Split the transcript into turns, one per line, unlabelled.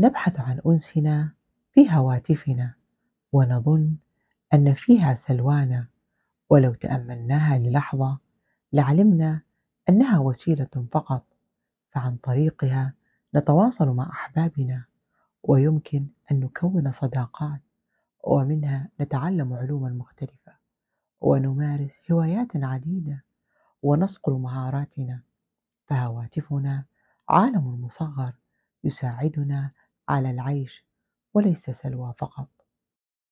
نبحث عن أنسنا في هواتفنا ونظن أن فيها سلوانا. ولو تأملناها للحظة لعلمنا أنها وسيلة فقط فعن طريقها نتواصل مع أحبابنا. ويمكن أن نكون صداقات ومنها نتعلم علوما مختلفة ونمارس هوايات عديدة ونصقل مهاراتنا. فهواتفنا عالم مصغر يساعدنا على العيش وليس سلوى فقط.